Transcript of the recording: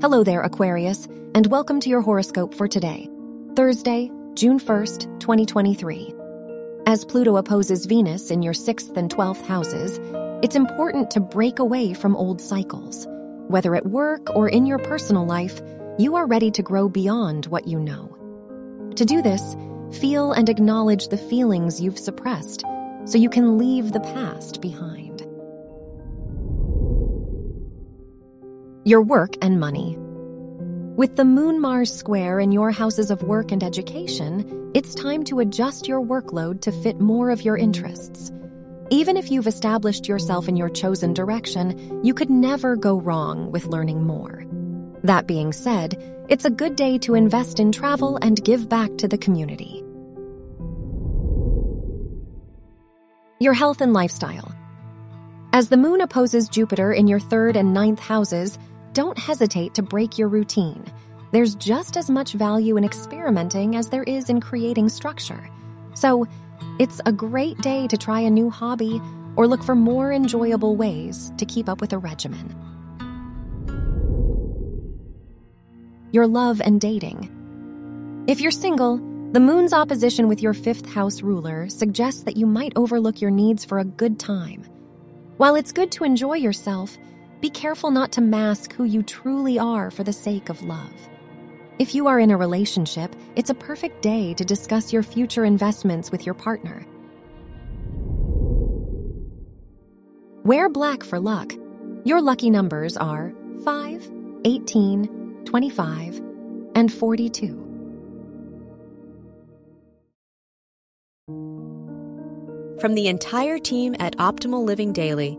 Hello there, Aquarius, and welcome to your horoscope for today, Thursday, June 1st, 2023. As Pluto opposes Venus in your 6th and 12th houses, it's important to break away from old cycles. Whether at work or in your personal life, you are ready to grow beyond what you know. To do this, feel and acknowledge the feelings you've suppressed so you can leave the past behind. Your work and money. With the Moon Mars square in your houses of work and education, it's time to adjust your workload to fit more of your interests. Even if you've established yourself in your chosen direction, you could never go wrong with learning more. That being said, it's a good day to invest in travel and give back to the community. Your health and lifestyle. As the moon opposes Jupiter in your third and ninth houses, don't hesitate to break your routine. There's just as much value in experimenting as there is in creating structure. So, it's a great day to try a new hobby or look for more enjoyable ways to keep up with a regimen. Your love and dating. If you're single, the moon's opposition with your fifth house ruler suggests that you might overlook your needs for a good time. While it's good to enjoy yourself, be careful not to mask who you truly are for the sake of love. If you are in a relationship, it's a perfect day to discuss your future investments with your partner. Wear black for luck. Your lucky numbers are 5, 18, 25, and 42. From the entire team at Optimal Living Daily,